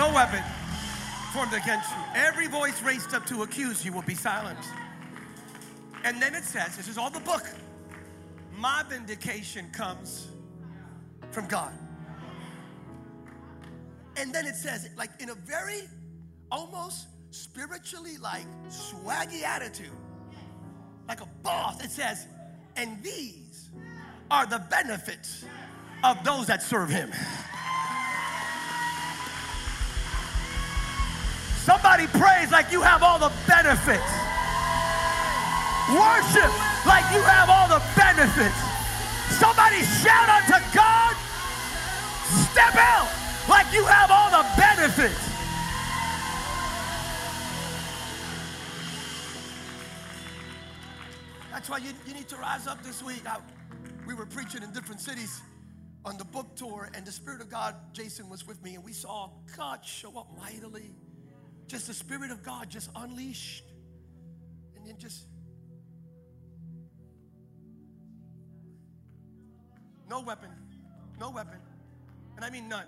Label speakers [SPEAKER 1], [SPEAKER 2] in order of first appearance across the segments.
[SPEAKER 1] No weapon formed against you. Every voice raised up to accuse you will be silenced. And then it says, this is all the book. My vindication comes from God. And then it says, like in a very almost spiritually like swaggy attitude, like a boss, it says, and these are the benefits of those that serve him. Somebody praise like you have all the benefits. Worship like you have all the benefits. Somebody shout unto God. Step out like you have all the benefits. That's why you, you need to rise up this week. I, we were preaching in different cities on the book tour, and the Spirit of God, Jason was with me, and we saw God show up mightily. Just the Spirit of God just unleashed. And then just no weapon, no weapon, and I mean none.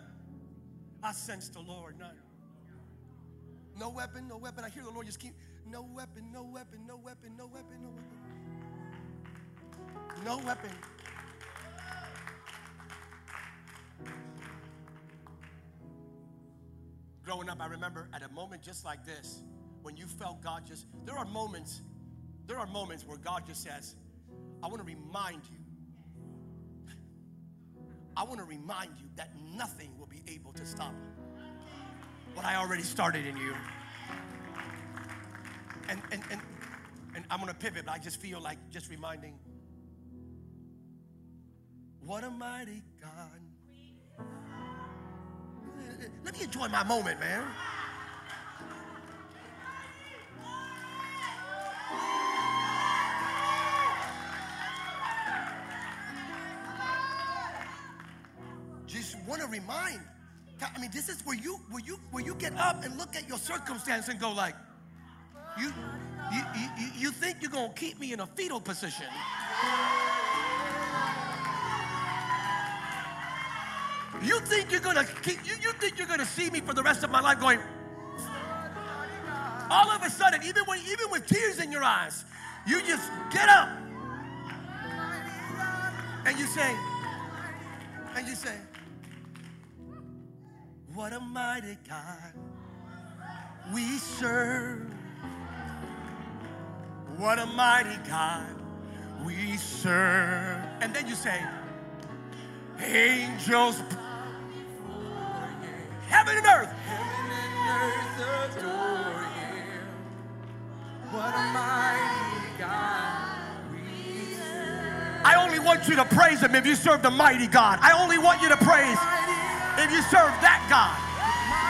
[SPEAKER 1] I sense the Lord, none. No weapon, no weapon. I hear the Lord just keep, no weapon, no weapon, no weapon, no weapon, no weapon. No weapon. Growing up, I remember at a moment just like this, when you felt God just, there are moments, there are moments where God just says, I want to remind you, I want to remind you that nothing will be able to stop what I already started in you. And, and, and, and I'm going to pivot, but I just feel like just reminding what a mighty God. Let me enjoy my moment, man. Just want to remind. I mean, this is where you where you where you get up and look at your circumstance and go like, you you you, you think you're gonna keep me in a fetal position. You think you're gonna keep, you, you think you're gonna see me for the rest of my life going, all of a sudden, even when even with tears in your eyes, you just get up and you say, and you say, What a mighty God we serve. What a mighty God we serve. And then you say, Angels Heaven and earth.
[SPEAKER 2] Heaven and earth adore him. What a mighty God.
[SPEAKER 1] I only want you to praise him if you serve the mighty God. I only want you to praise if you serve that God.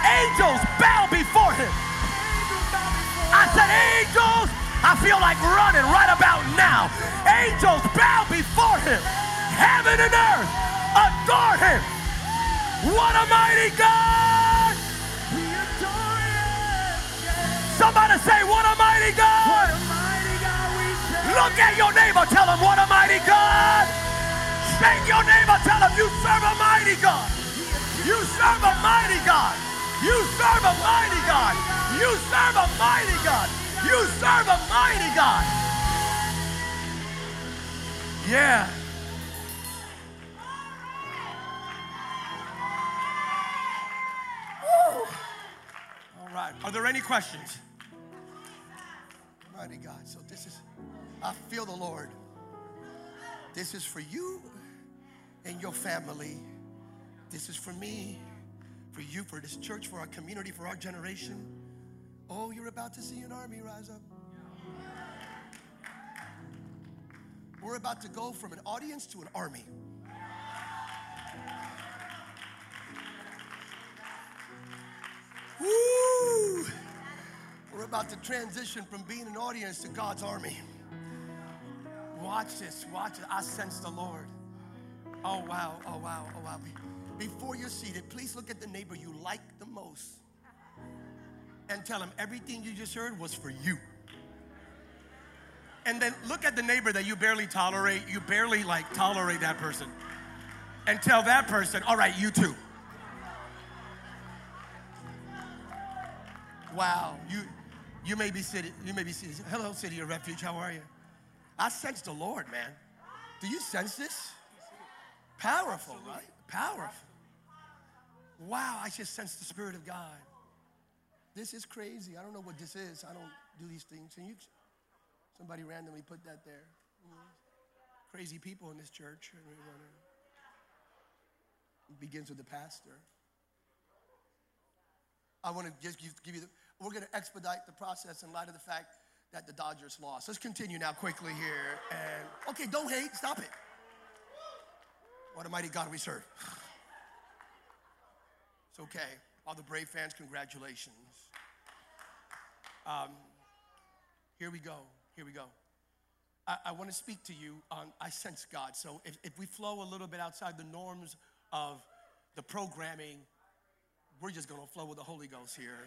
[SPEAKER 1] Angels bow before him. I said, angels, I feel like running right about now. Angels bow before him. Heaven and earth adore him. What a mighty God! Somebody say, What a mighty God!
[SPEAKER 2] What a mighty God.
[SPEAKER 1] Look at your neighbor, tell him, What a mighty God! Shake your neighbor, tell him, You serve a mighty God! You serve a mighty God! You serve a mighty God! You serve a mighty God! You serve a mighty God! Yeah. Woo. All right. Are there any questions? Mighty God. So this is, I feel the Lord. This is for you and your family. This is for me, for you, for this church, for our community, for our generation. Oh, you're about to see an army rise up. We're about to go from an audience to an army. We're about to transition from being an audience to God's army. Watch this, watch it. I sense the Lord. Oh, wow, oh, wow, oh, wow. Before you're seated, please look at the neighbor you like the most and tell him everything you just heard was for you. And then look at the neighbor that you barely tolerate, you barely like tolerate that person, and tell that person, all right, you too. Wow. You you may be sitting, you may be sitting. Hello, City of Refuge. How are you? I sense the Lord, man. Do you sense this? Powerful, right? Powerful. Wow, I just sense the Spirit of God. This is crazy. I don't know what this is. I don't do these things. And you somebody randomly put that there. Crazy people in this church. It begins with the pastor. I want to just give you the, we're going to expedite the process in light of the fact that the Dodgers lost. Let's continue now quickly here. And okay, don't hate, stop it. What a mighty God we serve. It's okay. All the Braves fans, congratulations. Um, here we go. Here we go. I, I want to speak to you on I sense God. So if, if we flow a little bit outside the norms of the programming, we're just going to flow with the Holy Ghost here.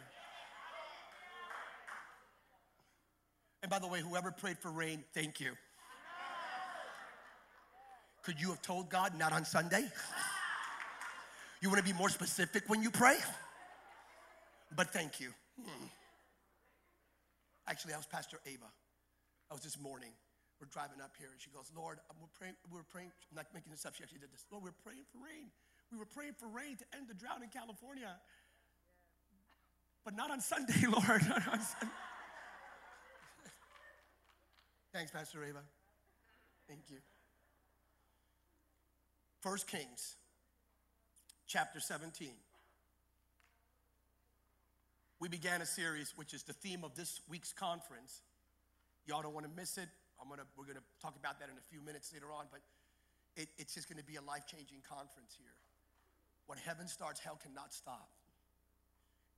[SPEAKER 1] And by the way, whoever prayed for rain, thank you. Could you have told God not on Sunday? You want to be more specific when you pray? But thank you. Hmm. Actually, I was Pastor Ava. I was this morning. We're driving up here, and she goes, Lord, we're praying, we're praying, I'm not making this up, she actually did this. Lord, we're praying for rain. We were praying for rain to end the drought in California. But not on Sunday, Lord. Not on Sunday. Thanks, Pastor Ava. Thank you. First Kings, chapter 17. We began a series, which is the theme of this week's conference. Y'all don't want to miss it. I'm gonna, we're going to talk about that in a few minutes later on, but it, it's just going to be a life changing conference here. When heaven starts, hell cannot stop.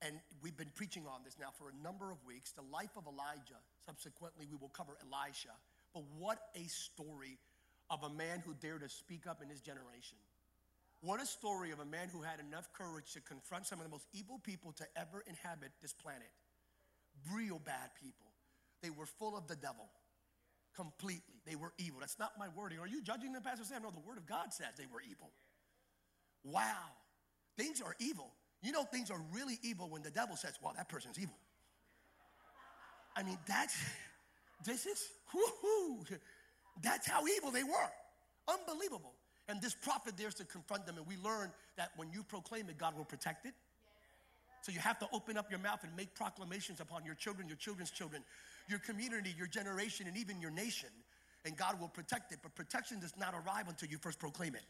[SPEAKER 1] And we've been preaching on this now for a number of weeks the life of Elijah. Subsequently, we will cover Elisha. But what a story of a man who dared to speak up in his generation. What a story of a man who had enough courage to confront some of the most evil people to ever inhabit this planet. Real bad people. They were full of the devil completely. They were evil. That's not my wording. Are you judging them, Pastor Sam? No, the word of God says they were evil. Wow. Things are evil. You know, things are really evil when the devil says, well, that person's evil. I mean, that's, this is, whoo That's how evil they were. Unbelievable. And this prophet dares to confront them, and we learn that when you proclaim it, God will protect it. So you have to open up your mouth and make proclamations upon your children, your children's children, your community, your generation, and even your nation. And God will protect it. But protection does not arrive until you first proclaim it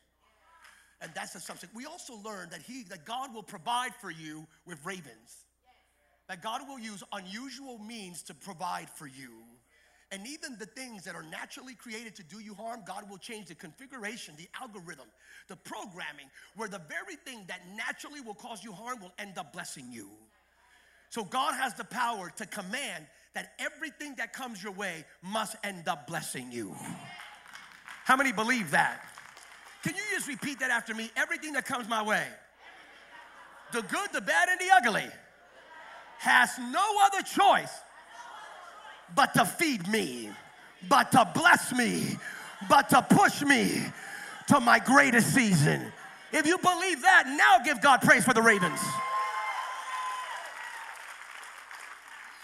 [SPEAKER 1] and that's the substance. We also learned that he that God will provide for you with ravens. That God will use unusual means to provide for you. And even the things that are naturally created to do you harm, God will change the configuration, the algorithm, the programming, where the very thing that naturally will cause you harm will end up blessing you. So God has the power to command that everything that comes your way must end up blessing you. How many believe that? Can you just repeat that after me? Everything that comes my way, the good, the bad, and the ugly, has no other choice but to feed me, but to bless me, but to push me to my greatest season. If you believe that, now give God praise for the ravens.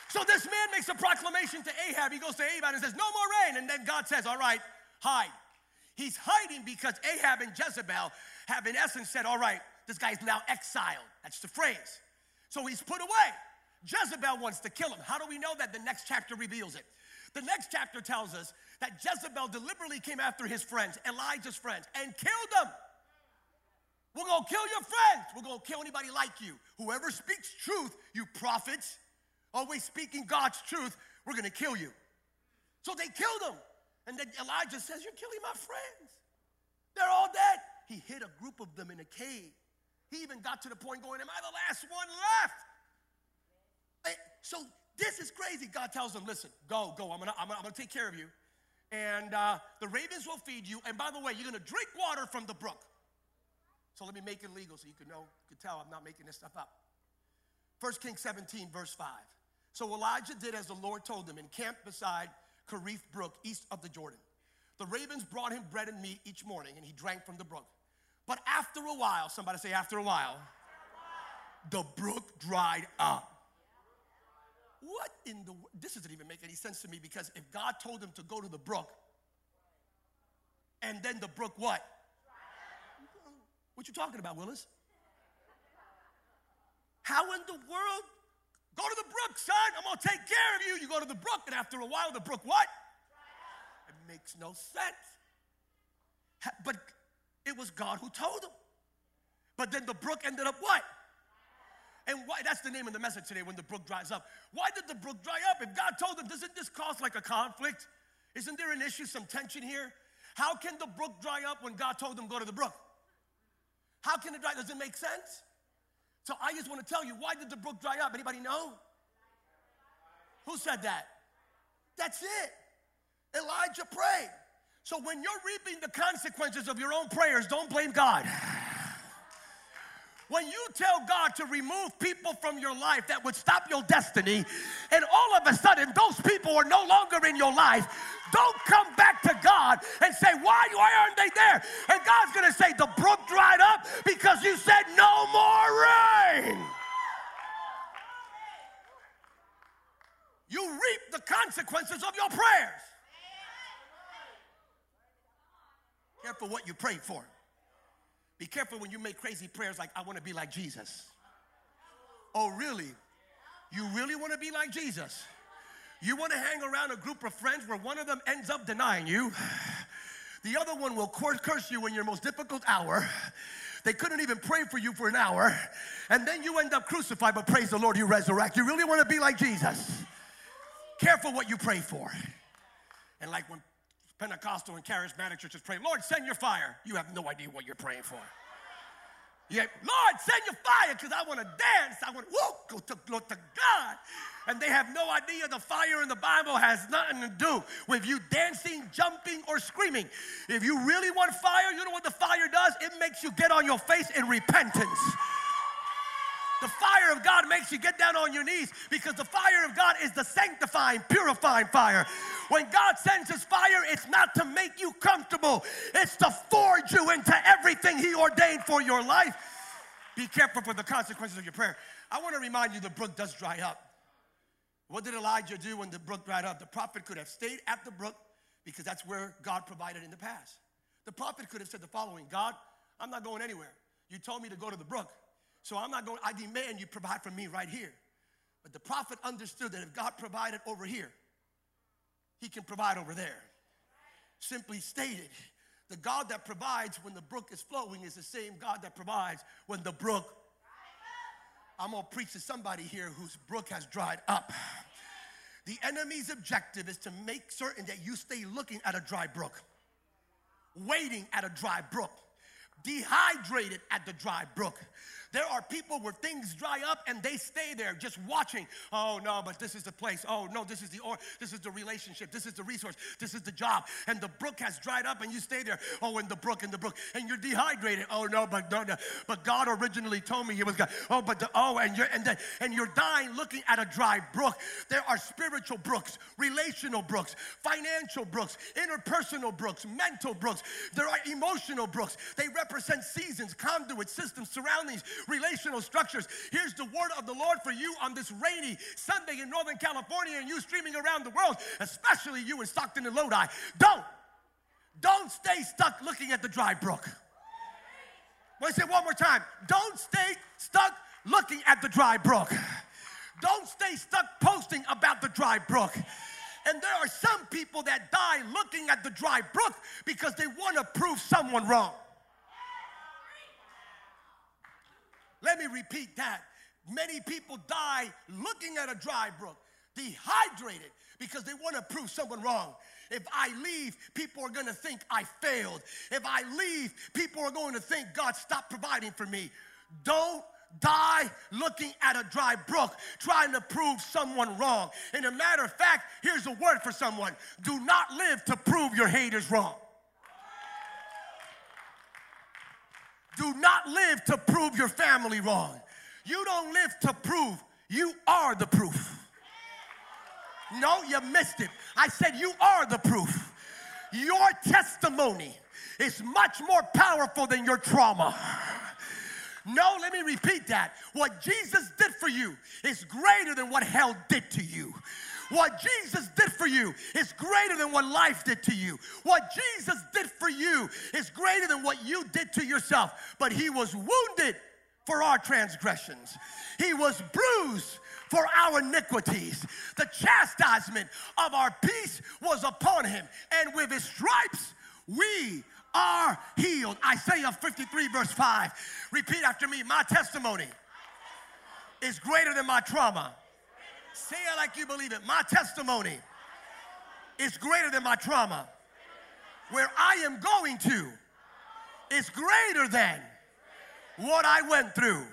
[SPEAKER 1] So this man makes a proclamation to Ahab. He goes to Ahab and says, No more rain. And then God says, All right, hide. He's hiding because Ahab and Jezebel have, in essence, said, All right, this guy's now exiled. That's the phrase. So he's put away. Jezebel wants to kill him. How do we know that? The next chapter reveals it. The next chapter tells us that Jezebel deliberately came after his friends, Elijah's friends, and killed them. We're gonna kill your friends. We're gonna kill anybody like you. Whoever speaks truth, you prophets, always speaking God's truth, we're gonna kill you. So they killed him. And then Elijah says, You're killing my friends. They're all dead. He hid a group of them in a cave. He even got to the point going, Am I the last one left? So this is crazy. God tells them, Listen, go, go. I'm gonna, I'm gonna, I'm gonna take care of you. And uh, the ravens will feed you. And by the way, you're gonna drink water from the brook. So let me make it legal so you can know, you can tell I'm not making this stuff up. 1 Kings 17, verse 5. So Elijah did as the Lord told him and camped beside Cherith Brook, east of the Jordan. The ravens brought him bread and meat each morning, and he drank from the brook. But after a while, somebody say, after a while, the brook dried up. what in the, this doesn't even make any sense to me because if God told him to go to the brook, and then the brook what? What you talking about, Willis? How in the world? Go to the brook, son. I'm gonna take care of you. You go to the brook, and after a while, the brook what? It makes no sense. But it was God who told him. But then the brook ended up what? And why that's the name of the message today when the brook dries up. Why did the brook dry up? If God told them, doesn't this cause like a conflict? Isn't there an issue, some tension here? How can the brook dry up when God told them go to the brook? How can it dry? Does it make sense? So I just want to tell you, why did the brook dry up? Anybody know? Who said that? That's it. Elijah prayed. So when you're reaping the consequences of your own prayers, don't blame God. When you tell God to remove people from your life that would stop your destiny, and all of a sudden those people are no longer in your life, don't come back to God and say, Why, why aren't they there? And God's gonna say, The brook dried up because you said no more rain. You reap the consequences of your prayers. Careful what you pray for. Be careful when you make crazy prayers like, I want to be like Jesus. Oh, really? You really want to be like Jesus? You want to hang around a group of friends where one of them ends up denying you, the other one will curse you in your most difficult hour. They couldn't even pray for you for an hour, and then you end up crucified, but praise the Lord, you resurrect. You really want to be like Jesus? Careful what you pray for. And like when Pentecostal and charismatic churches pray, Lord, send your fire. You have no idea what you're praying for. Yeah, Lord, send your fire because I want to dance. I want to go to, go to God. And they have no idea the fire in the Bible has nothing to do with you dancing, jumping, or screaming. If you really want fire, you know what the fire does? It makes you get on your face in repentance. The fire of God makes you get down on your knees because the fire of God is the sanctifying, purifying fire. When God sends His fire, it's not to make you comfortable, it's to forge you into everything He ordained for your life. Be careful for the consequences of your prayer. I want to remind you the brook does dry up. What did Elijah do when the brook dried up? The prophet could have stayed at the brook because that's where God provided in the past. The prophet could have said the following God, I'm not going anywhere. You told me to go to the brook. So I'm not going, I demand you provide for me right here. But the prophet understood that if God provided over here, he can provide over there. Simply stated, the God that provides when the brook is flowing is the same God that provides when the brook. I'm gonna preach to somebody here whose brook has dried up. The enemy's objective is to make certain that you stay looking at a dry brook, waiting at a dry brook, dehydrated at the dry brook. There are people where things dry up and they stay there just watching. Oh no, but this is the place. Oh no, this is the or this is the relationship. This is the resource. This is the job. And the brook has dried up and you stay there. Oh, in the brook, in the brook, and you're dehydrated. Oh no, but no, no. But God originally told me it was God. Oh, but the, oh, and you're and the, and you're dying looking at a dry brook. There are spiritual brooks, relational brooks, financial brooks, interpersonal brooks, mental brooks. There are emotional brooks. They represent seasons, conduits, systems, surroundings, relational structures. Here's the word of the Lord for you on this rainy Sunday in Northern California and you streaming around the world, especially you in Stockton and Lodi. Don't, don't stay stuck looking at the dry brook. Let me say one more time. Don't stay stuck looking at the dry brook. Don't stay stuck posting about the dry brook. And there are some people that die looking at the dry brook because they want to prove someone wrong. Let me repeat that. Many people die looking at a dry brook, dehydrated, because they want to prove someone wrong. If I leave, people are going to think I failed. If I leave, people are going to think God stopped providing for me. Don't die looking at a dry brook, trying to prove someone wrong. And a matter of fact, here's a word for someone do not live to prove your haters wrong. Do not live to prove your family wrong. You don't live to prove, you are the proof. No, you missed it. I said, You are the proof. Your testimony is much more powerful than your trauma. No, let me repeat that. What Jesus did for you is greater than what hell did to you. What Jesus did for you is greater than what life did to you. What Jesus did for you is greater than what you did to yourself. But he was wounded for our transgressions, he was bruised for our iniquities. The chastisement of our peace was upon him, and with his stripes we are healed. Isaiah 53, verse 5. Repeat after me My testimony is greater than my trauma. Say it like you believe it. My testimony is greater than my trauma. Where I am going to is greater than what I went through.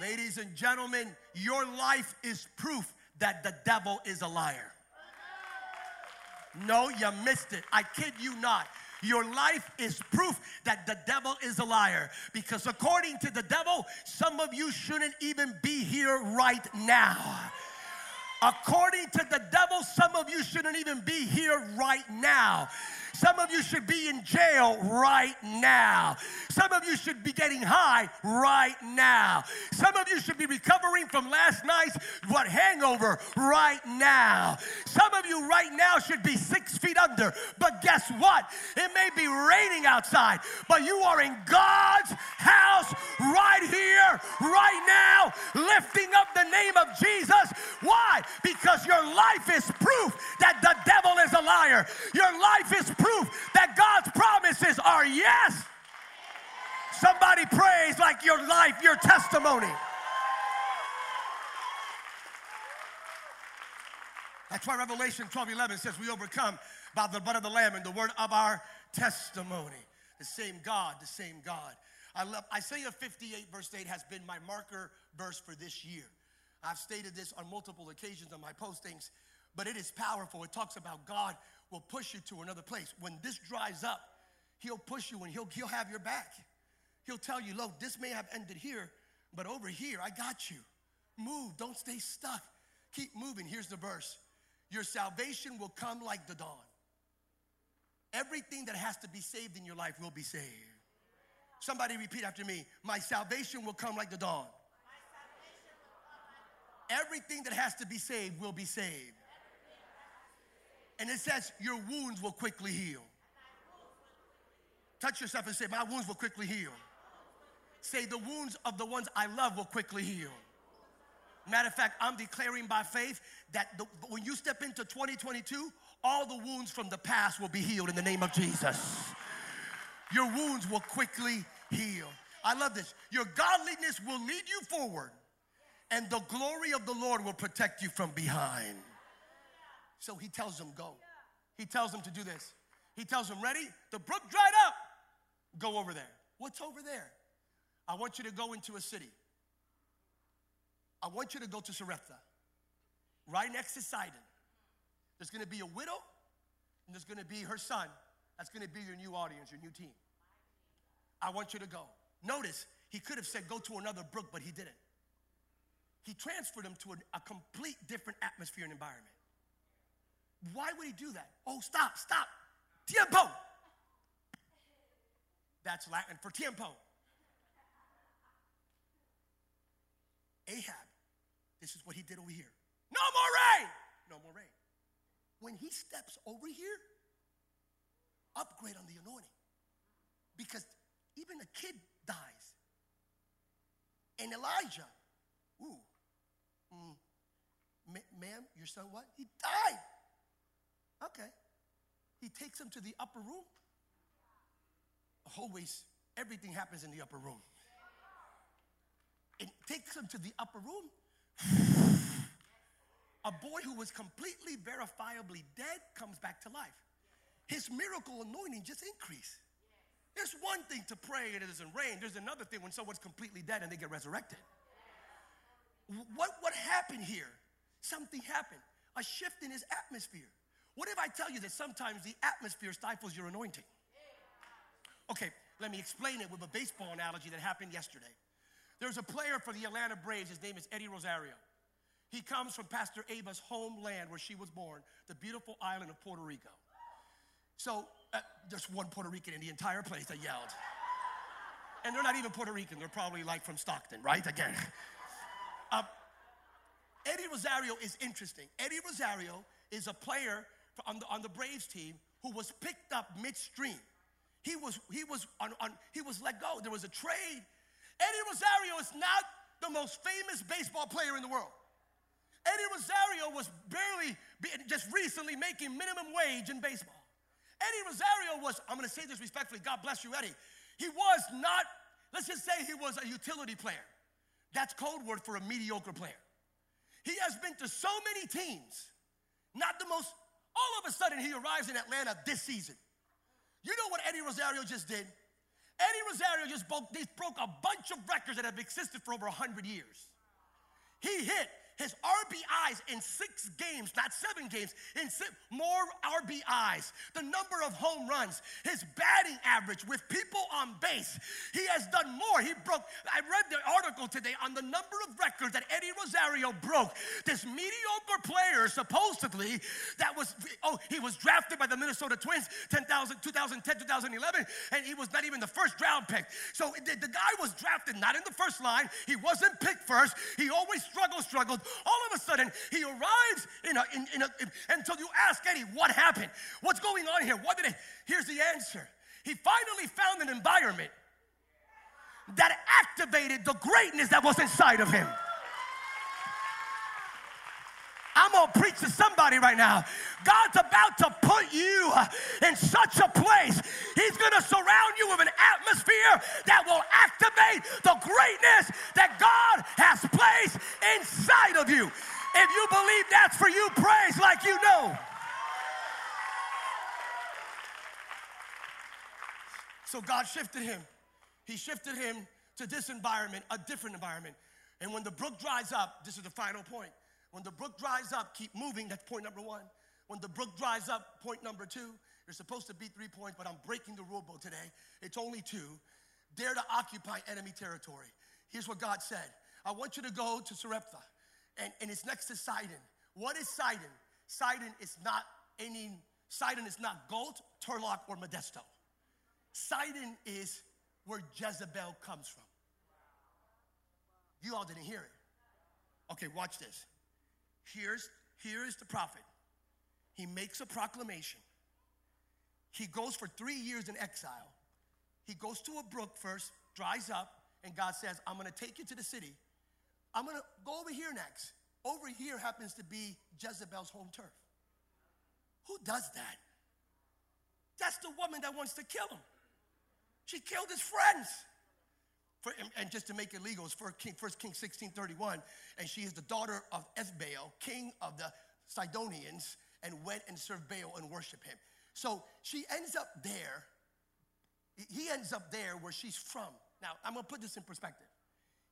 [SPEAKER 1] Ladies and gentlemen, your life is proof that the devil is a liar. No, you missed it. I kid you not. Your life is proof that the devil is a liar. Because according to the devil, some of you shouldn't even be here right now. According to the devil, some of you shouldn't even be here right now. Some of you should be in jail right now. Some of you should be getting high right now. Some of you should be recovering from last night's what hangover right now. Some of you right now should be six feet under. But guess what? It may be raining outside, but you are in God's house right here, right now, lifting up the name of Jesus. Why? Because your life is proof that the devil is a liar. Your life is proof proof that God's promises are yes. Somebody praise like your life, your testimony. That's why Revelation 12 11 says we overcome by the blood of the Lamb and the word of our testimony. The same God, the same God. I love Isaiah 58, verse 8 has been my marker verse for this year. I've stated this on multiple occasions on my postings, but it is powerful. It talks about God will push you to another place. When this dries up, he'll push you and he'll, he'll have your back. He'll tell you, look, this may have ended here, but over here, I got you. Move, don't stay stuck. Keep moving. Here's the verse Your salvation will come like the dawn. Everything that has to be saved in your life will be saved. Somebody repeat after me My salvation will come like the dawn. Everything that has to be saved will be saved. And it says, Your wounds will quickly heal. Touch yourself and say, My wounds will quickly heal. Say, The wounds of the ones I love will quickly heal. Matter of fact, I'm declaring by faith that the, when you step into 2022, all the wounds from the past will be healed in the name of Jesus. Your wounds will quickly heal. I love this. Your godliness will lead you forward, and the glory of the Lord will protect you from behind. So he tells them, Go. He tells them to do this. He tells them, Ready? The brook dried up. Go over there. What's over there? I want you to go into a city. I want you to go to Sarepta, right next to Sidon. There's gonna be a widow, and there's gonna be her son. That's gonna be your new audience, your new team. I want you to go. Notice, he could have said, Go to another brook, but he didn't. He transferred them to a, a complete different atmosphere and environment. Why would he do that? Oh, stop, stop. Tiempo. That's Latin for tiempo. Ahab, this is what he did over here. No more rain. No more rain. When he steps over here, upgrade on the anointing. Because even a kid dies. And Elijah, ooh, mm, ma'am, your son what? He died. Okay. He takes him to the upper room. Always, everything happens in the upper room. It takes him to the upper room. A boy who was completely verifiably dead comes back to life. His miracle anointing just increased. There's one thing to pray and it doesn't rain. There's another thing when someone's completely dead and they get resurrected. What, what happened here? Something happened. A shift in his atmosphere. What if I tell you that sometimes the atmosphere stifles your anointing? Okay, let me explain it with a baseball analogy that happened yesterday. There's a player for the Atlanta Braves, his name is Eddie Rosario. He comes from Pastor Ava's homeland where she was born, the beautiful island of Puerto Rico. So, uh, there's one Puerto Rican in the entire place that yelled. And they're not even Puerto Rican, they're probably like from Stockton, right? Again. Uh, Eddie Rosario is interesting. Eddie Rosario is a player on the, on the Braves team who was picked up midstream. He was, he, was on, on, he was let go. There was a trade. Eddie Rosario is not the most famous baseball player in the world. Eddie Rosario was barely, just recently making minimum wage in baseball. Eddie Rosario was, I'm gonna say this respectfully, God bless you, Eddie. He was not, let's just say he was a utility player. That's code word for a mediocre player. He has been to so many teams, not the most, all of a sudden he arrives in Atlanta this season. You know what Eddie Rosario just did? Eddie Rosario just broke, broke a bunch of records that have existed for over 100 years. He hit his RBIs in six games, not seven games, in six, more RBIs, the number of home runs, his batting average with people on base. He has done more. He broke, I read the article today on the number of records that Eddie Rosario broke. This mediocre player, supposedly, that was, oh, he was drafted by the Minnesota Twins 10,000, 2010, 2011, and he was not even the first round pick. So the, the guy was drafted not in the first line. He wasn't picked first. He always struggled, struggled all of a sudden he arrives in a, in, in a until you ask Eddie, what happened? What's going on here? What did it? Here's the answer. He finally found an environment that activated the greatness that was inside of him. I'm gonna preach to somebody right now. God's about to put you uh, in such a place. He's gonna surround you with an atmosphere that will activate the greatness that God has placed inside of you. If you believe that's for you, praise like you know. So God shifted him. He shifted him to this environment, a different environment. And when the brook dries up, this is the final point. When the brook dries up, keep moving. That's point number one. When the brook dries up, point number two. You're supposed to be three points, but I'm breaking the rule book today. It's only two. Dare to occupy enemy territory. Here's what God said I want you to go to Sarepta, and, and it's next to Sidon. What is Sidon? Sidon is not any, Sidon is not Galt, Turlock, or Modesto. Sidon is where Jezebel comes from. You all didn't hear it. Okay, watch this. Here's, here is the prophet. He makes a proclamation. He goes for three years in exile. He goes to a brook first, dries up, and God says, I'm gonna take you to the city. I'm gonna go over here next. Over here happens to be Jezebel's home turf. Who does that? That's the woman that wants to kill him. She killed his friends. For, and just to make it legal, it's 1 King, 1 King 16 31. And she is the daughter of Ethbaal, king of the Sidonians, and went and served Baal and worshiped him. So she ends up there. He ends up there where she's from. Now, I'm gonna put this in perspective.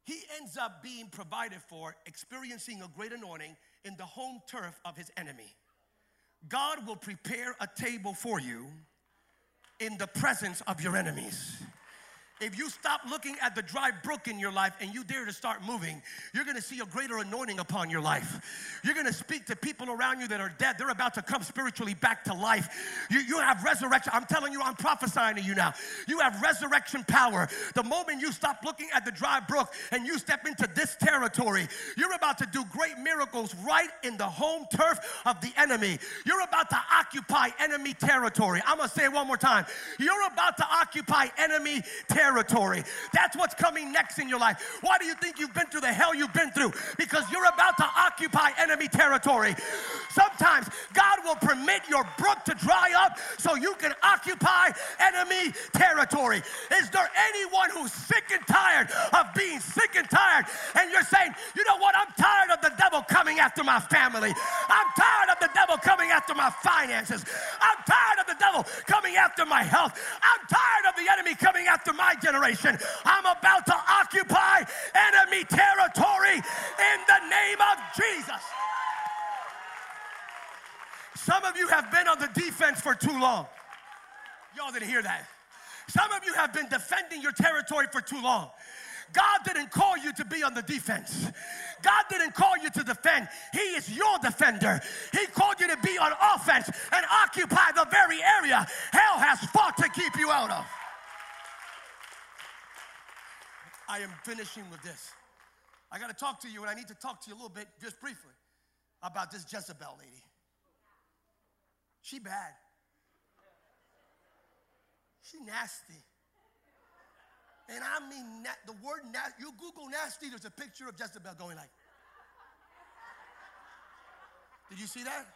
[SPEAKER 1] He ends up being provided for, experiencing a great anointing in the home turf of his enemy. God will prepare a table for you in the presence of your enemies. If you stop looking at the dry brook in your life and you dare to start moving, you're gonna see a greater anointing upon your life. You're gonna speak to people around you that are dead. They're about to come spiritually back to life. You, you have resurrection. I'm telling you, I'm prophesying to you now. You have resurrection power. The moment you stop looking at the dry brook and you step into this territory, you're about to do great miracles right in the home turf of the enemy. You're about to occupy enemy territory. I'm gonna say it one more time. You're about to occupy enemy territory territory. That's what's coming next in your life. Why do you think you've been through the hell you've been through? Because you're about to occupy enemy territory. Sometimes God will permit your brook to dry up so you can occupy enemy territory. Is there anyone who's sick and tired of being sick and tired and you're saying, you know what, I'm tired of the devil coming after my family. I'm tired of the devil coming after my finances. I'm tired of the devil coming after my health. I'm tired of the enemy coming after my generation. I'm about to occupy enemy territory in the name of Jesus. Some of you have been on the defense for too long. Y'all didn't hear that. Some of you have been defending your territory for too long. God didn't call you to be on the defense. God didn't call you to defend. He is your defender. He called you to be on offense and occupy the very area hell has fought to keep you out of. I am finishing with this. I got to talk to you, and I need to talk to you a little bit, just briefly, about this Jezebel lady. She bad. She nasty. And I mean, na- the word nasty, you Google nasty, there's a picture of Jezebel going like. Did you see that?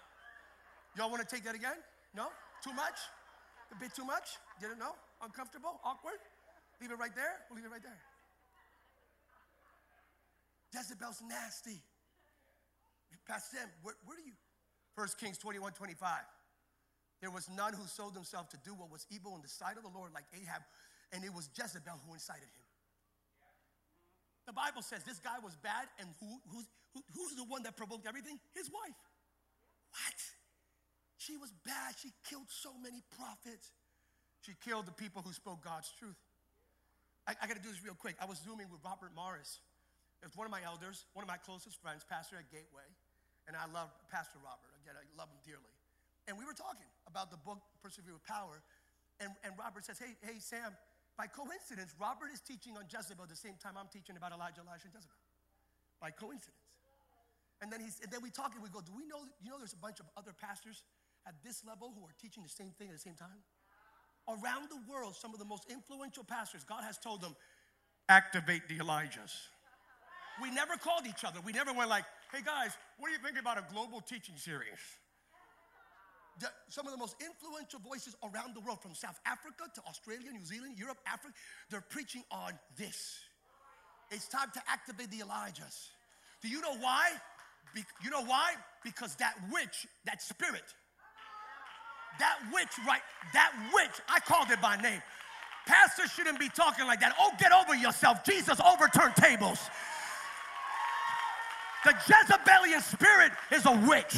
[SPEAKER 1] Y'all want to take that again? No? Too much? A bit too much? Didn't know? Uncomfortable? Awkward? Leave it right there? We'll leave it right there. Jezebel's nasty. Pastor Sam, where, where do you? 1 Kings 21 25. There was none who sold himself to do what was evil in the sight of the Lord like Ahab, and it was Jezebel who incited him. The Bible says this guy was bad, and who, who's, who, who's the one that provoked everything? His wife. What? She was bad. She killed so many prophets. She killed the people who spoke God's truth. I, I got to do this real quick. I was zooming with Robert Morris. It's one of my elders, one of my closest friends, pastor at Gateway. And I love Pastor Robert. Again, I love him dearly. And we were talking about the book Persevere with Power. And, and Robert says, Hey, hey, Sam, by coincidence, Robert is teaching on Jezebel the same time I'm teaching about Elijah, Elisha, and Jezebel. By coincidence. And then, he's, and then we talk and we go, Do we know, you know, there's a bunch of other pastors at this level who are teaching the same thing at the same time? Around the world, some of the most influential pastors, God has told them, activate the Elijahs. We never called each other. We never went like, hey guys, what do you think about a global teaching series? Some of the most influential voices around the world, from South Africa to Australia, New Zealand, Europe, Africa, they're preaching on this. It's time to activate the Elijahs. Do you know why? Be, you know why? Because that witch, that spirit, that witch, right? That witch, I called it by name. Pastors shouldn't be talking like that. Oh, get over yourself. Jesus overturned tables. The Jezebelian spirit is a witch.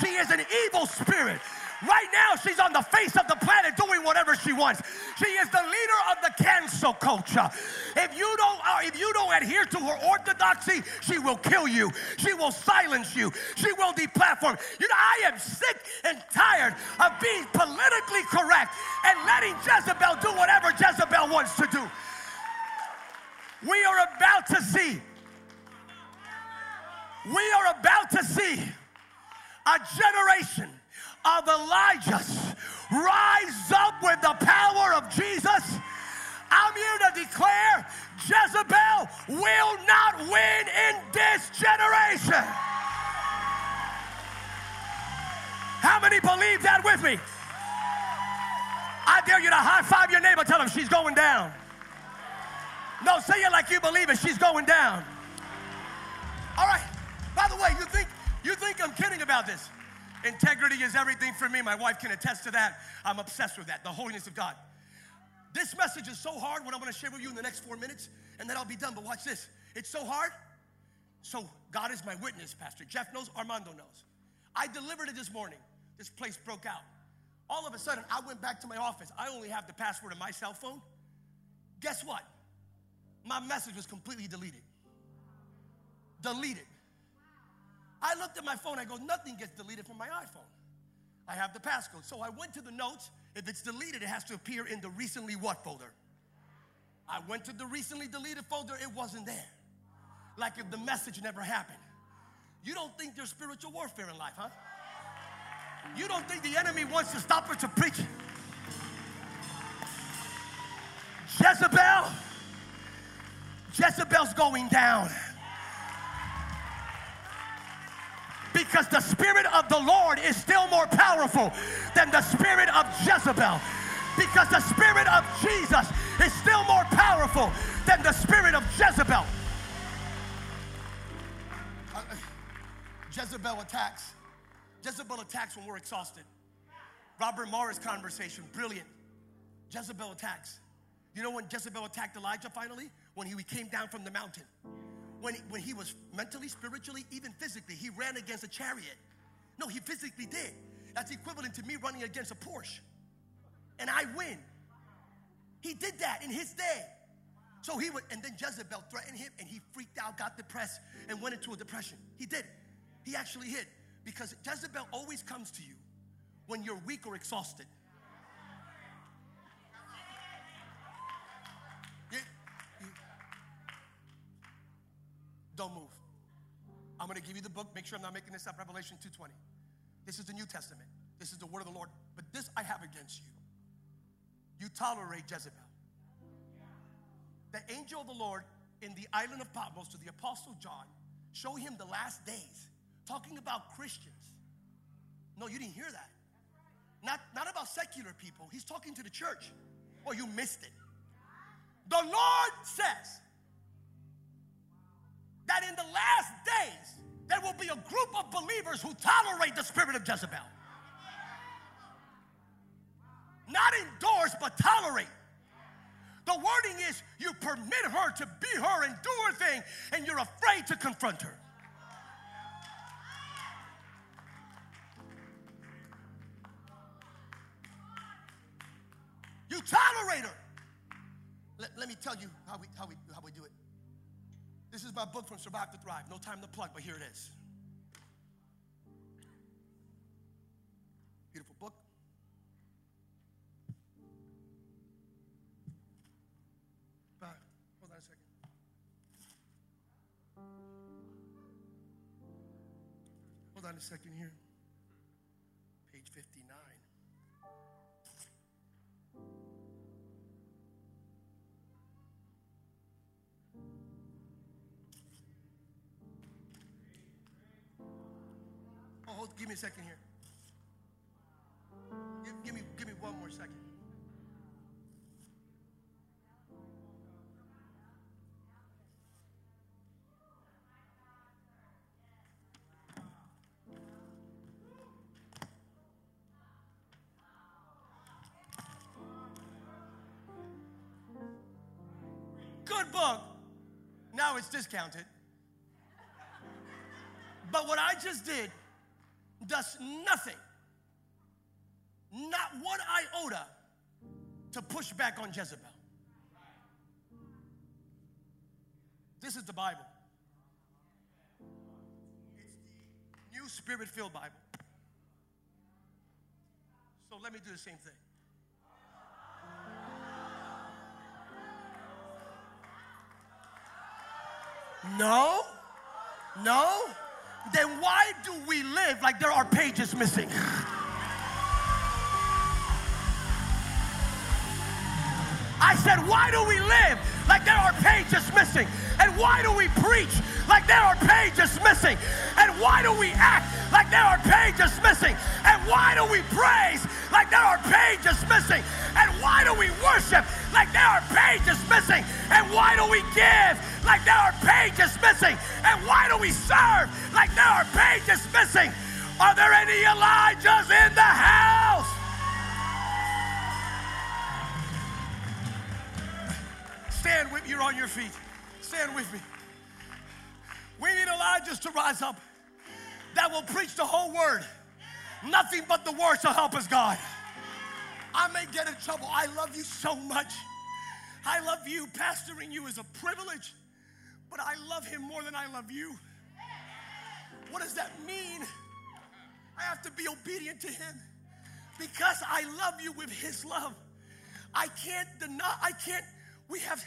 [SPEAKER 1] She is an evil spirit. Right now, she's on the face of the planet doing whatever she wants. She is the leader of the cancel culture. If you don't, uh, if you don't adhere to her orthodoxy, she will kill you. She will silence you. She will deplatform. You know, I am sick and tired of being politically correct and letting Jezebel do whatever Jezebel wants to do. We are about to see. We are about to see a generation of Elijahs rise up with the power of Jesus. I'm here to declare Jezebel will not win in this generation. How many believe that with me? I dare you to high five your neighbor, tell him she's going down. No, say it like you believe it, she's going down. All right. By the way, you think you think I'm kidding about this? Integrity is everything for me. My wife can attest to that. I'm obsessed with that, the holiness of God. This message is so hard, what I'm going to share with you in the next four minutes, and then I'll be done. But watch this. It's so hard. So God is my witness, Pastor. Jeff knows, Armando knows. I delivered it this morning. This place broke out. All of a sudden, I went back to my office. I only have the password of my cell phone. Guess what? My message was completely deleted. Deleted. I looked at my phone, I go, nothing gets deleted from my iPhone. I have the passcode. So I went to the notes. If it's deleted, it has to appear in the recently what folder? I went to the recently deleted folder, it wasn't there. Like if the message never happened. You don't think there's spiritual warfare in life, huh? You don't think the enemy wants to stop her to preach? Jezebel, Jezebel's going down. Because the Spirit of the Lord is still more powerful than the Spirit of Jezebel. Because the Spirit of Jesus is still more powerful than the Spirit of Jezebel. Uh, Jezebel attacks. Jezebel attacks when we're exhausted. Robert Morris conversation, brilliant. Jezebel attacks. You know when Jezebel attacked Elijah finally? When he came down from the mountain when he, when he was mentally, spiritually, even physically, he ran against a chariot. No, he physically did. That's equivalent to me running against a Porsche. And I win. He did that in his day. So he would, and then Jezebel threatened him and he freaked out, got depressed, and went into a depression. He did. He actually hit. Because Jezebel always comes to you when you're weak or exhausted. Don't move. I'm going to give you the book. Make sure I'm not making this up. Revelation 2:20. This is the New Testament. This is the word of the Lord. But this I have against you. You tolerate Jezebel. The angel of the Lord in the island of Patmos to the apostle John show him the last days talking about Christians. No, you didn't hear that. Not, not about secular people. He's talking to the church. Oh, you missed it. The Lord says that in the last days, there will be a group of believers who tolerate the spirit of Jezebel. Not endorse, but tolerate. The wording is you permit her to be her and do her thing, and you're afraid to confront her. You tolerate her. Let, let me tell you how we, how, we, how we do it. This is my book from Survive to Thrive. No time to plug, but here it is. Beautiful book. Uh, hold on a second. Hold on a second here. Page 59. Give me a second here. Give, give me, give me one more second. Good book. Now it's discounted. But what I just did does nothing, not one iota, to push back on Jezebel. This is the Bible. It's the New Spirit filled Bible. So let me do the same thing. No, no. Then why do we live like there are pages missing? I said, why do we live like there are pages missing? And why do we preach like there are pages missing? And why do we act like there are pages missing? And why do we praise like there are pages missing? And why do we worship like there are pages missing? And why do we give like there are pages missing? And why do we serve like there are pages missing? Are there any Elijahs in the house? Stand with me. You're on your feet. Stand with me. We need Elijahs to rise up that will preach the whole word. Nothing but the word shall help us, God. I may get in trouble. I love you so much. I love you. Pastoring you is a privilege, but I love him more than I love you. What does that mean? I have to be obedient to him because I love you with his love. I can't deny, I can't, we have,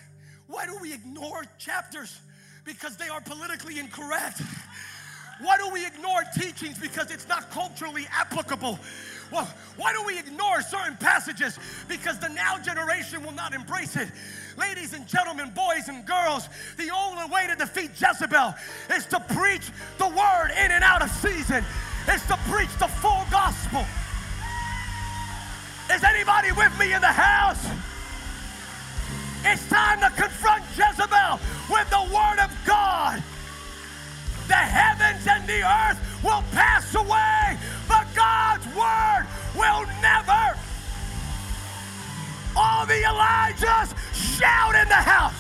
[SPEAKER 1] why do we ignore chapters? Because they are politically incorrect. Why do we ignore teachings? Because it's not culturally applicable. Well, why do we ignore certain passages? Because the now generation will not embrace it. Ladies and gentlemen, boys and girls, the only way to defeat Jezebel is to preach the word in and out of season, is to preach the full gospel. Is anybody with me in the house? It's time to confront Jezebel with the word of God. The heavens and the earth will pass away, God's word will never. All the Elijahs shout in the house.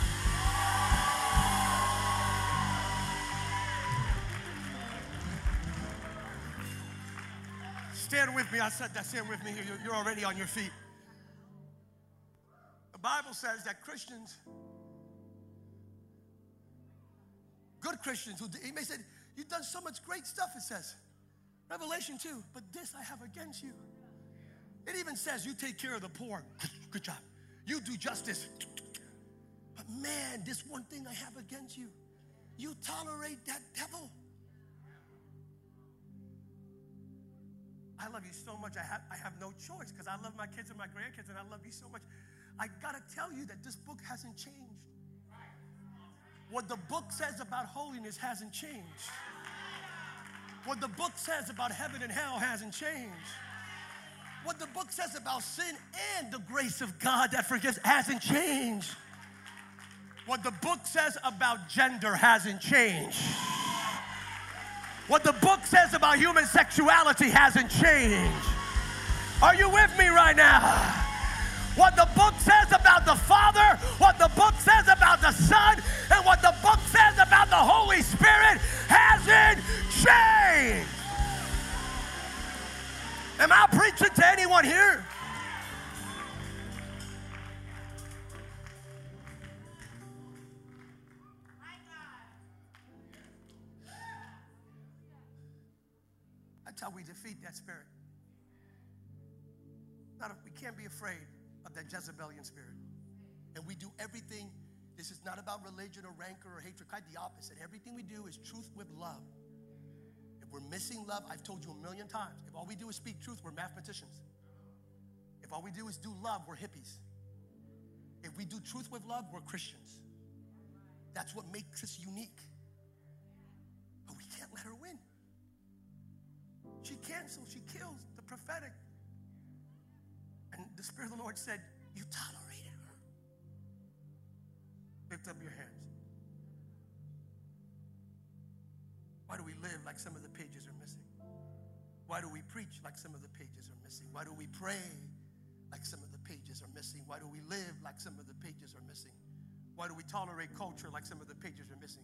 [SPEAKER 1] Stand with me. I said that. Stand with me. You're, you're already on your feet. The Bible says that Christians, good Christians, who he may say, You've done so much great stuff, it says. Revelation 2, but this I have against you. It even says you take care of the poor. Good job. You do justice. But man, this one thing I have against you. you tolerate that devil. I love you so much. I have, I have no choice because I love my kids and my grandkids, and I love you so much. I got to tell you that this book hasn't changed. What the book says about holiness hasn't changed. What the book says about heaven and hell hasn't changed. What the book says about sin and the grace of God that forgives hasn't changed. What the book says about gender hasn't changed. What the book says about human sexuality hasn't changed. Are you with me right now? What the book says about the Father, what the book says about the Son, and what the book says about the Holy Spirit hasn't changed. Am I preaching to anyone here? That's how we defeat that spirit. Not, we can't be afraid of that Jezebelian spirit. And we do everything. This is not about religion or rancor or hatred. Quite the opposite. Everything we do is truth with love. If we're missing love, I've told you a million times. If all we do is speak truth, we're mathematicians. If all we do is do love, we're hippies. If we do truth with love, we're Christians. That's what makes us unique. But we can't let her win. She cancels, she kills the prophetic. And the Spirit of the Lord said, You tolerated her. Lift up your hands. Why do we live like some of the pages are missing? Why do we preach like some of the pages are missing? Why do we pray like some of the pages are missing? Why do we live like some of the pages are missing? Why do we tolerate culture like some of the pages are missing?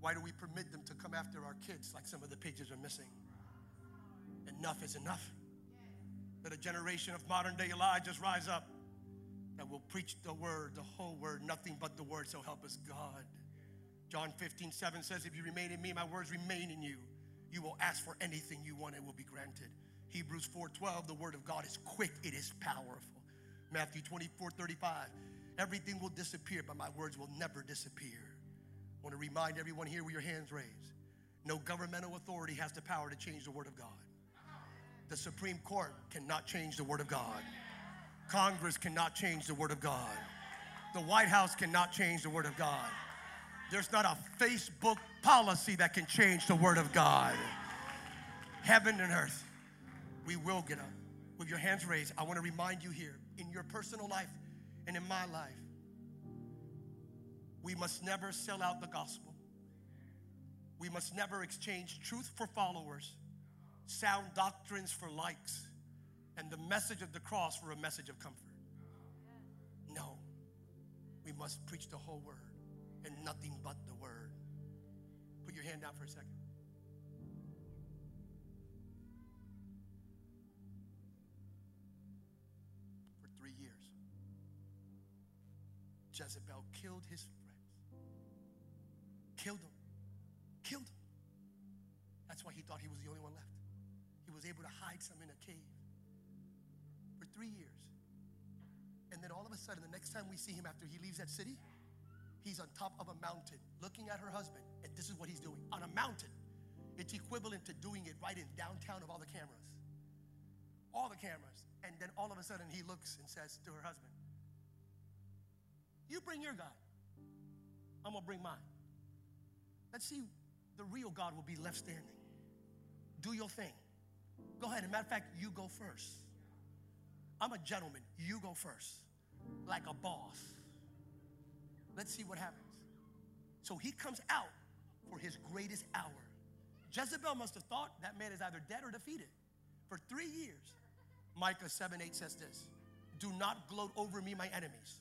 [SPEAKER 1] Why do we permit them to come after our kids like some of the pages are missing? Enough is enough. Let a generation of modern day Elijahs rise up that will preach the word, the whole word, nothing but the word, so help us God. John 15, 7 says, If you remain in me, my words remain in you. You will ask for anything you want, it will be granted. Hebrews 4, 12, the word of God is quick, it is powerful. Matthew 24, 35, everything will disappear, but my words will never disappear. I want to remind everyone here with your hands raised. No governmental authority has the power to change the word of God. The Supreme Court cannot change the Word of God. Congress cannot change the Word of God. The White House cannot change the Word of God. There's not a Facebook policy that can change the Word of God. Heaven and earth, we will get up. With your hands raised, I want to remind you here in your personal life and in my life, we must never sell out the gospel. We must never exchange truth for followers sound doctrines for likes, and the message of the cross for a message of comfort. No, we must preach the whole word and nothing but the word. Put your hand out for a second. For three years, Jezebel killed his friends. Killed them. Killed them. That's why he thought he was the only one left was able to hide some in a cave for three years. And then all of a sudden, the next time we see him after he leaves that city, he's on top of a mountain looking at her husband. And this is what he's doing on a mountain. It's equivalent to doing it right in downtown of all the cameras. All the cameras. And then all of a sudden, he looks and says to her husband, You bring your God. I'm to bring mine. Let's see, the real God will be left standing. Do your thing. Go ahead. As a matter of fact, you go first. I'm a gentleman. You go first. Like a boss. Let's see what happens. So he comes out for his greatest hour. Jezebel must have thought that man is either dead or defeated. For three years, Micah 7 8 says this Do not gloat over me, my enemies.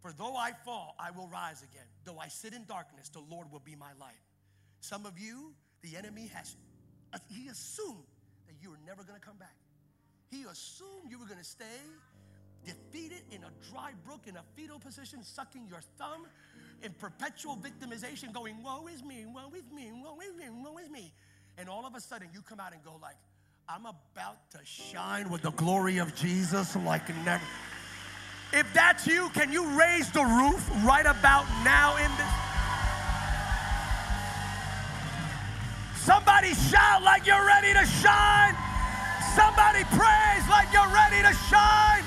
[SPEAKER 1] For though I fall, I will rise again. Though I sit in darkness, the Lord will be my light. Some of you, the enemy has, he assumed you were never going to come back. He assumed you were going to stay defeated in a dry brook in a fetal position, sucking your thumb in perpetual victimization, going, Woe is me, woe is me, woe is me, woe is me. And all of a sudden you come out and go, like, I'm about to shine with the glory of Jesus like never. If that's you, can you raise the roof right about now in this? Somebody shout like you're ready to shine. Somebody praise like you're ready to shine.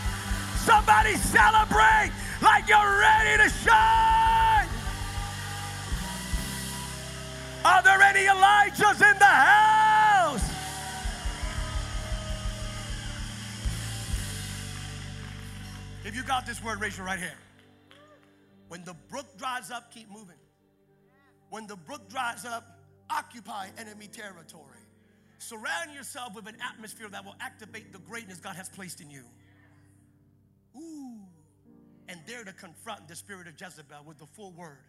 [SPEAKER 1] Somebody celebrate like you're ready to shine. Are there any Elijahs in the house? If you got this word, raise your right hand. When the brook dries up, keep moving. When the brook dries up, occupy enemy territory. Surround yourself with an atmosphere that will activate the greatness God has placed in you. Ooh. And dare to confront the spirit of Jezebel with the full word,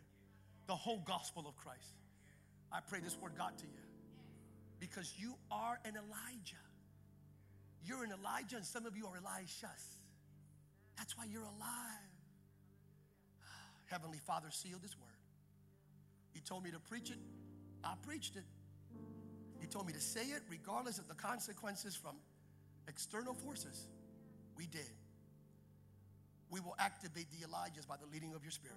[SPEAKER 1] the whole gospel of Christ. I pray this word got to you because you are an Elijah. You're an Elijah, and some of you are Elishas. That's why you're alive. Heavenly Father, seal this word. You told me to preach it, I preached it. He told me to say it regardless of the consequences from external forces. We did. We will activate the Elijahs by the leading of your spirit.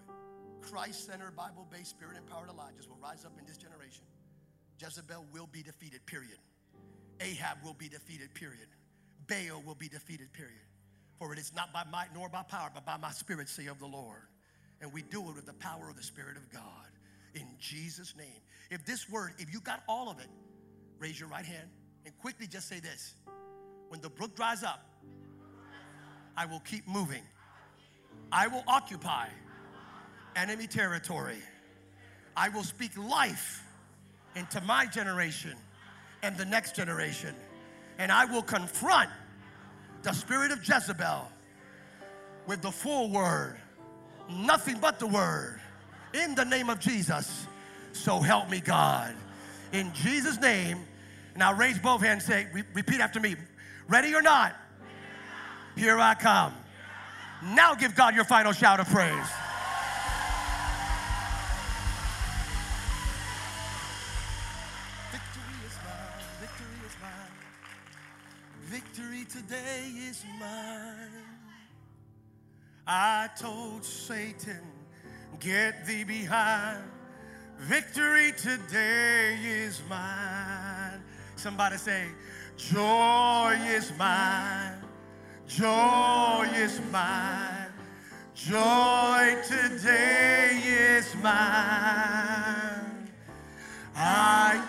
[SPEAKER 1] Christ centered, Bible based, spirit empowered Elijahs will rise up in this generation. Jezebel will be defeated, period. Ahab will be defeated, period. Baal will be defeated, period. For it is not by might nor by power, but by my spirit, say of the Lord. And we do it with the power of the Spirit of God. Jesus' name. If this word, if you got all of it, raise your right hand and quickly just say this. When the brook dries up, I will keep moving. I will occupy enemy territory. I will speak life into my generation and the next generation. And I will confront the spirit of Jezebel with the full word, nothing but the word, in the name of Jesus. So help me, God. In Jesus' name. Now raise both hands, say, re- repeat after me. Ready or not? Here I come. Now give God your final shout of praise. Victory is mine. Victory is mine. Victory today is mine. I told Satan, get thee behind. Victory today is mine. Somebody say, joy is mine. Joy is mine. Joy today is mine. I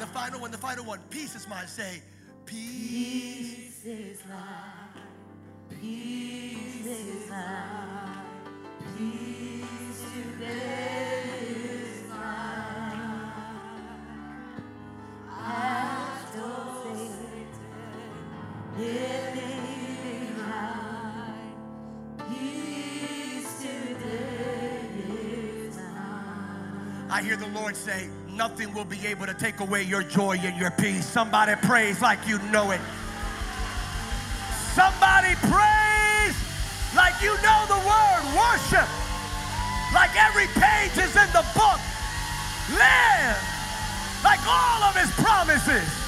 [SPEAKER 1] The final one, the final one. Peace is mine. Say, peace.
[SPEAKER 3] Peace is mine. Peace is mine. Peace today is mine. I told Satan, get thee behind. Peace today is mine.
[SPEAKER 1] I hear the Lord say, nothing will be able to take away your joy and your peace. Somebody praise like you know it. Somebody praise like you know the word. Worship like every page is in the book. Live like all of his promises